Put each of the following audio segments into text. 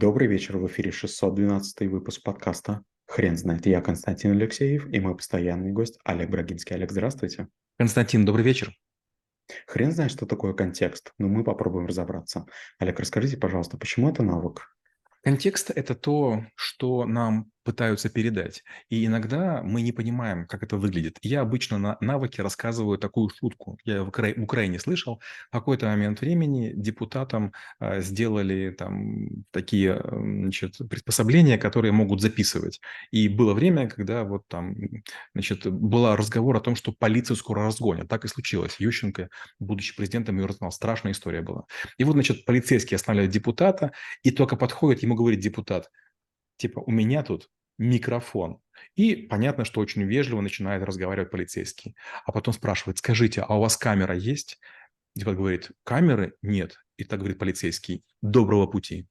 Добрый вечер, в эфире 612 выпуск подкаста «Хрен знает». Я Константин Алексеев и мой постоянный гость Олег Брагинский. Олег, здравствуйте. Константин, добрый вечер. Хрен знает, что такое контекст, но мы попробуем разобраться. Олег, расскажите, пожалуйста, почему это навык? Контекст– это то, что нам пытаются передать. И иногда мы не понимаем, как это выглядит. Я обычно на навыке рассказываю такую шутку. Я в, Укра... в Украине слышал, в какой-то момент времени депутатам э, сделали там такие значит, приспособления, которые могут записывать. И было время, когда вот там значит, был разговор о том, что полицию скоро разгонят. Так и случилось. Ющенко, будучи президентом, ее разгнал. Страшная история была. И вот, значит, полицейский останавливает депутата, и только подходит, ему говорит депутат, типа, у меня тут микрофон. И понятно, что очень вежливо начинает разговаривать полицейский. А потом спрашивает, скажите, а у вас камера есть? Депутат говорит, камеры нет. И так говорит полицейский, доброго пути.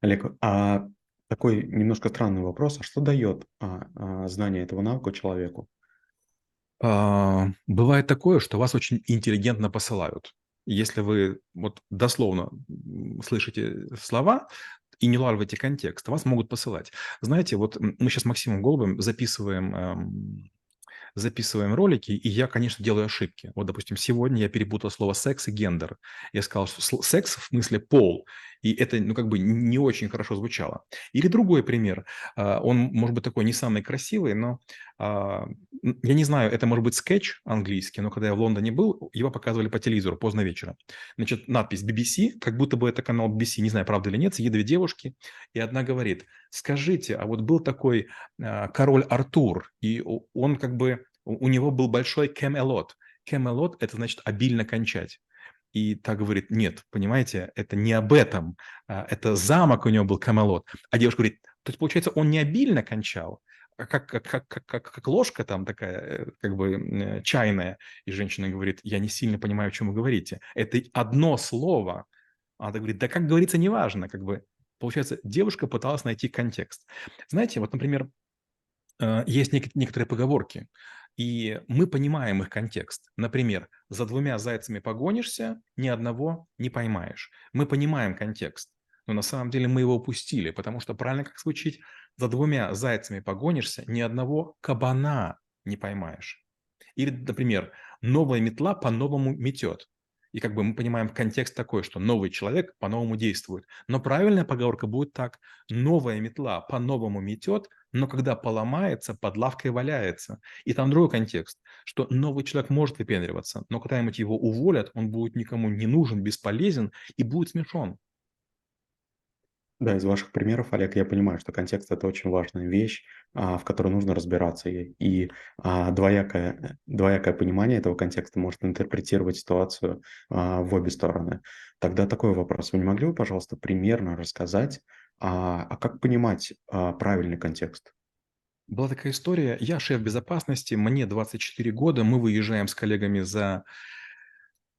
Олег, а такой немножко странный вопрос. А что дает а, а, знание этого навыка человеку? А, бывает такое, что вас очень интеллигентно посылают. Если вы вот дословно слышите слова, и не улавливаете контекст, вас могут посылать. Знаете, вот мы сейчас с Максимом Голубым записываем эм, записываем ролики, и я, конечно, делаю ошибки. Вот, допустим, сегодня я перепутал слово секс и гендер. Я сказал, что секс в смысле пол, и это, ну, как бы не очень хорошо звучало. Или другой пример. А, он, может быть, такой не самый красивый, но а, я не знаю, это может быть скетч английский, но когда я в Лондоне был, его показывали по телевизору поздно вечером. Значит, надпись BBC, как будто бы это канал BBC, не знаю, правда или нет, сидят две девушки, и одна говорит, скажите, а вот был такой а, король Артур, и он как бы, у него был большой Кемелот. Кемелот – это значит обильно кончать. И так говорит, нет, понимаете, это не об этом, а, это замок у него был Камелот. А девушка говорит, то есть, получается, он не обильно кончал, а как, как, как, как, как ложка там такая, э, как бы э, чайная. И женщина говорит, я не сильно понимаю, о чем вы говорите. Это одно слово. Она говорит, да как говорится, неважно. Как бы. Получается, девушка пыталась найти контекст. Знаете, вот, например, э, есть некоторые поговорки. И мы понимаем их контекст. Например, за двумя зайцами погонишься, ни одного не поймаешь. Мы понимаем контекст, но на самом деле мы его упустили, потому что правильно как звучит, за двумя зайцами погонишься, ни одного кабана не поймаешь. Или, например, новая метла по-новому метет. И как бы мы понимаем контекст такой, что новый человек по-новому действует. Но правильная поговорка будет так. Новая метла по-новому метет, но когда поломается, под лавкой валяется. И там другой контекст, что новый человек может выпендриваться, но когда-нибудь его уволят, он будет никому не нужен, бесполезен и будет смешон. Да, из ваших примеров, Олег, я понимаю, что контекст– это очень важная вещь, а, в которой нужно разбираться. И, а, двоякое, двоякое понимание этого контекста может интерпретировать ситуацию а, в обе стороны. Тогда такой вопрос. Вы не могли бы, пожалуйста, примерно рассказать, а, как понимать правильный контекст? Была такая история. Я шеф безопасности, мне 24 года, мы выезжаем с коллегами за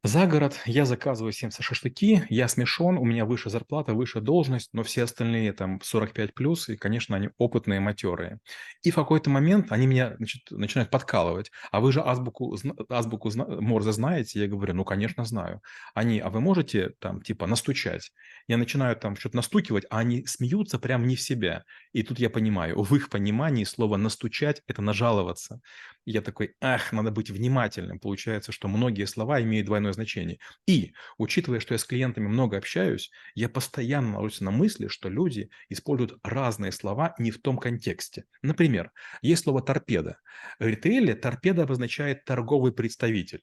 за город я заказываю всем шашлыки, я смешон, у меня выше зарплата, выше должность, но все остальные там 45 плюс, и, конечно, они опытные, матерые. И в какой-то момент они меня значит, начинают подкалывать. А вы же азбуку, азбуку Морзе знаете? Я говорю, ну, конечно, знаю. Они, а вы можете там типа настучать? Я начинаю там что-то настукивать, а они смеются прям не в себя. И тут я понимаю, в их понимании слово настучать – это нажаловаться. Я такой, ах, надо быть внимательным. Получается, что многие слова имеют двойное значение. И, учитывая, что я с клиентами много общаюсь, я постоянно ложусь на мысли, что люди используют разные слова не в том контексте. Например, есть слово «торпеда». В ритейле торпеда обозначает торговый представитель.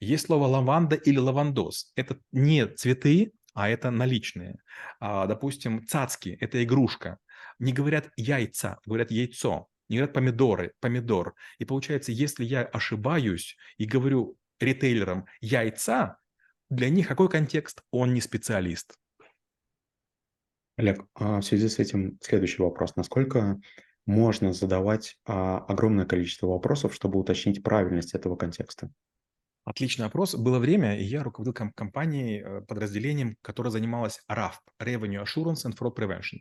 Есть слово «лаванда» или «лавандос». Это не цветы, а это наличные. А, допустим, цацки – это игрушка. Не говорят яйца, говорят яйцо не говорят помидоры, помидор. И получается, если я ошибаюсь и говорю ритейлерам яйца, для них какой контекст? Он не специалист. Олег, а в связи с этим следующий вопрос. Насколько можно задавать а, огромное количество вопросов, чтобы уточнить правильность этого контекста? Отличный вопрос. Было время, и я руководил ком- компанией, э, подразделением, которое занималось RAF, Revenue Assurance and Fraud Prevention.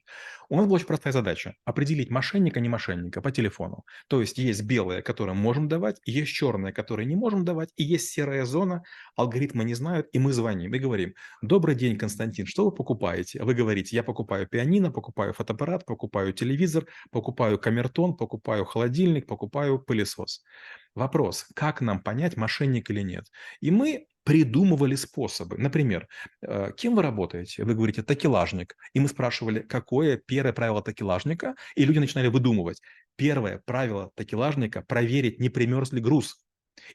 У нас была очень простая задача– определить мошенника, не мошенника по телефону. То есть есть белые, которые можем давать, есть черные, которые не можем давать, и есть серая зона, алгоритмы не знают, и мы звоним и говорим, добрый день, Константин, что вы покупаете? Вы говорите, я покупаю пианино, покупаю фотоаппарат, покупаю телевизор, покупаю камертон, покупаю холодильник, покупаю пылесос. Вопрос, как нам понять, мошенник или нет? И мы придумывали способы. Например, э, кем вы работаете? Вы говорите такелажник. И мы спрашивали, какое первое правило такелажника? И люди начинали выдумывать. Первое правило такелажника – проверить, не примерз ли груз.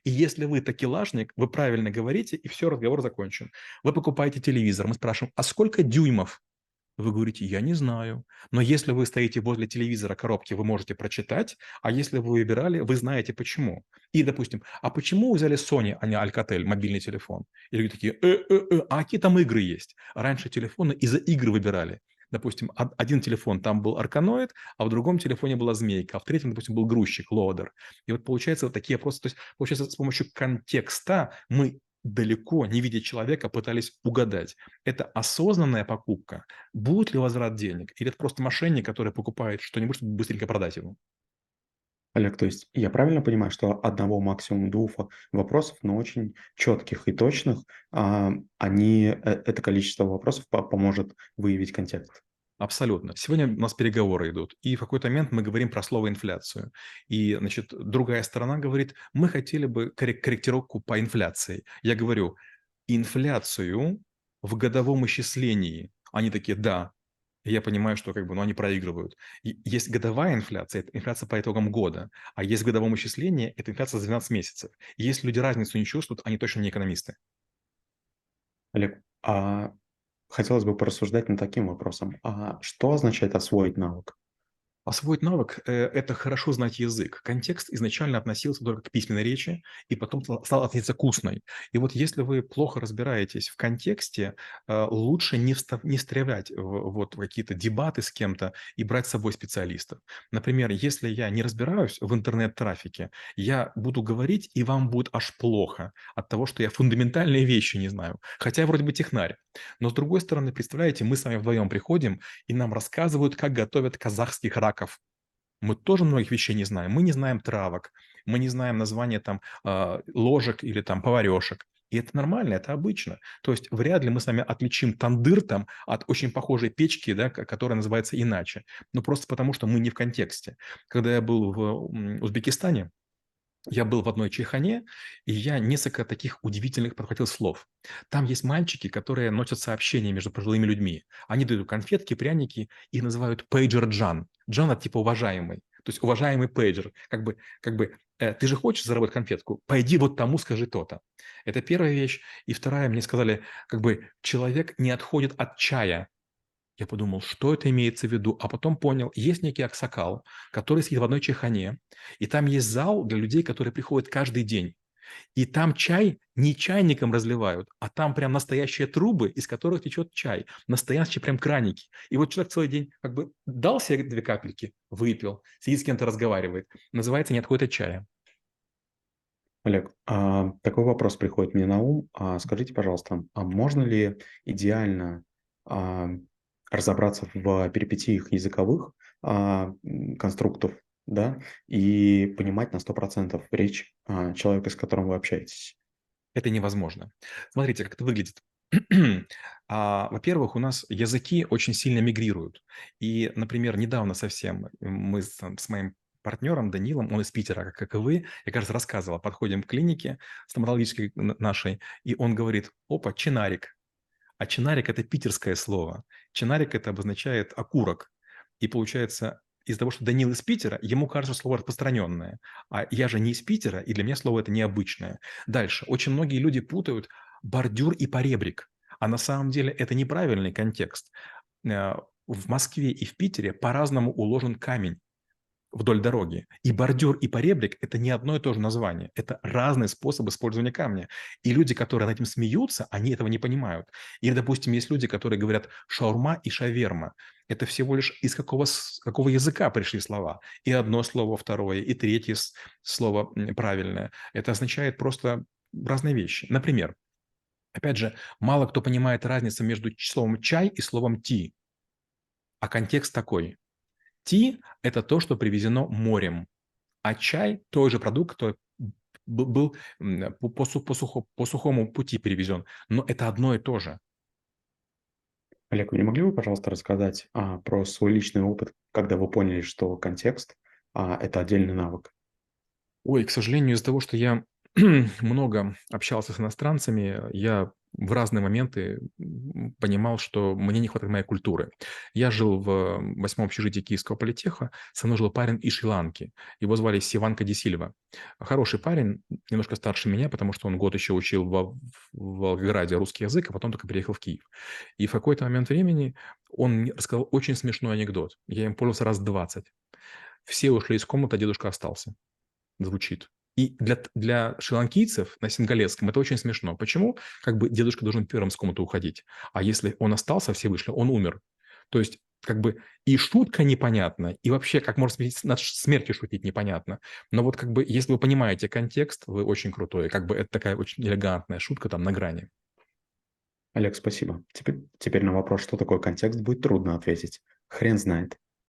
И если вы такелажник, вы правильно говорите, и все, разговор закончен. Вы покупаете телевизор, мы спрашиваем, а сколько дюймов? Вы говорите, я не знаю. Но если вы стоите возле телевизора коробки, вы можете прочитать, а если вы выбирали, вы знаете почему. И, допустим, а почему вы взяли Sony, а не Alcatel, мобильный телефон? И люди такие, э, э, э, а какие там игры есть? Раньше телефоны из-за игр выбирали. Допустим, один телефон там был арканоид, а в другом телефоне была змейка, а в третьем, допустим, был грузчик, лоадер. И вот получается вот такие вопросы, то есть получается с помощью контекста мы далеко, не видя человека, пытались угадать, это осознанная покупка, будет ли возврат денег, или это просто мошенник, который покупает что-нибудь, чтобы быстренько продать ему. Олег, то есть я правильно понимаю, что одного максимум двух вопросов, но очень четких и точных, а, они, э, это количество вопросов поможет выявить контекст? Абсолютно. Сегодня у нас переговоры идут, и в какой-то момент мы говорим про слово инфляцию. И, значит, другая сторона говорит, мы хотели бы корректировку по инфляции. Я говорю, инфляцию в годовом исчислении. Они такие, да. Я понимаю, что как бы, ну, они проигрывают. И есть годовая инфляция, это инфляция по итогам года, а есть в годовом исчислении, это инфляция за 12 месяцев. И если люди разницу не чувствуют, они точно не экономисты. Олег, а Хотелось бы порассуждать над таким вопросом. А что означает освоить навык? Освоить навык э, – это хорошо знать язык. Контекст изначально относился только к письменной речи и потом стал относиться к устной. И вот если вы плохо разбираетесь в контексте, э, лучше не, встав, не встревать в вот какие-то дебаты с кем-то и брать с собой специалистов. Например, если я не разбираюсь в интернет-трафике, я буду говорить, и вам будет аж плохо от того, что я фундаментальные вещи не знаю. Хотя я вроде бы технарь. Но с другой стороны, представляете, мы с вами вдвоем приходим, и нам рассказывают, как готовят казахских рак раков. Мы тоже многих вещей не знаем. Мы не знаем травок, мы не знаем названия там а, ложек или там поварешек. И это нормально, это обычно. То есть вряд ли мы с вами отличим тандыр там от очень похожей печки, да, которая называется иначе. Ну, просто потому, что мы не в контексте. Когда я был в Узбекистане, я был в одной чайхане, и я несколько таких удивительных подхватил слов. Там есть мальчики, которые носят сообщения между пожилыми людьми. Они дают конфетки, пряники, и называют пейджер Джан. Джан – это типа уважаемый. То есть уважаемый пейджер. Как бы, как бы э, ты же хочешь заработать конфетку? Пойди вот тому скажи то-то. Это первая вещь. И вторая, мне сказали, как бы человек не отходит от чая. Я подумал, что это имеется в виду, а потом понял, есть некий аксакал, который сидит в одной чайхане, и там есть зал для людей, которые приходят каждый день. И там чай не чайником разливают, а там прям настоящие трубы, из которых течет чай. Настоящие прям краники. И вот человек целый день как бы дал себе две капельки, выпил, сидит с кем-то разговаривает. Называется «Не отходит от чая». Олег, а, такой вопрос приходит мне на ум. А, скажите, пожалуйста, а можно ли идеально а, разобраться в перипетиях языковых а, конструктов, да, и понимать на 100% речь а, человека, с которым вы общаетесь. Это невозможно. Смотрите, как это выглядит. а, во-первых, у нас языки очень сильно мигрируют. И, например, недавно совсем мы с, с моим партнером Данилом, он из Питера, как и вы, я, кажется, рассказывал, подходим к клинике стоматологической нашей, и он говорит, опа, чинарик, а чинарик – это питерское слово. Чинарик – это обозначает окурок. И получается, из-за того, что Данил из Питера, ему кажется слово распространенное. А я же не из Питера, и для меня слово это необычное. Дальше. Очень многие люди путают бордюр и поребрик. А на самом деле это неправильный контекст. Э, в Москве и в Питере по-разному уложен камень вдоль дороги. И бордюр, и поребрик – это не одно и то же название. Это разные способы использования камня. И люди, которые над этим смеются, они этого не понимают. Или, допустим, есть люди, которые говорят шаурма и шаверма. Это всего лишь из какого, какого языка пришли слова. И одно слово, второе, и третье слово правильное. Это означает просто разные вещи. Например, опять же, мало кто понимает разницу между словом «чай» и словом «ти». А контекст такой. Ти – это то, что привезено морем, а чай – тот же продукт, который был по, по, по, сухо, по сухому пути перевезен. Но это одно и то же. Олег, вы не могли бы, пожалуйста, рассказать а, про свой личный опыт, когда вы поняли, что контекст а, – это отдельный навык? Ой, к сожалению, из-за того, что я много общался с иностранцами, я в разные моменты понимал, что мне не хватает моей культуры. Я жил в восьмом общежитии Киевского политеха, со мной жил парень из Шри-Ланки. Его звали Сиванка Дисильва. Хороший парень, немножко старше меня, потому что он год еще учил в, в Волгограде русский язык, а потом только переехал в Киев. И в какой-то момент времени он рассказал очень смешной анекдот. Я им пользовался раз 20. Все ушли из комнаты, а дедушка остался. Звучит. И для, для шри-ланкийцев на сингалесском это очень смешно. Почему? Как бы дедушка должен первым с комнаты уходить. А если он остался, все вышли, он умер. То есть как бы и шутка непонятна, и вообще, как можно над смертью шутить непонятно. Но вот как бы, если вы понимаете контекст, вы очень крутой. Как бы это такая очень элегантная шутка там на грани. Олег, спасибо. Теперь, теперь на вопрос, что такое контекст, будет трудно ответить. Хрен знает.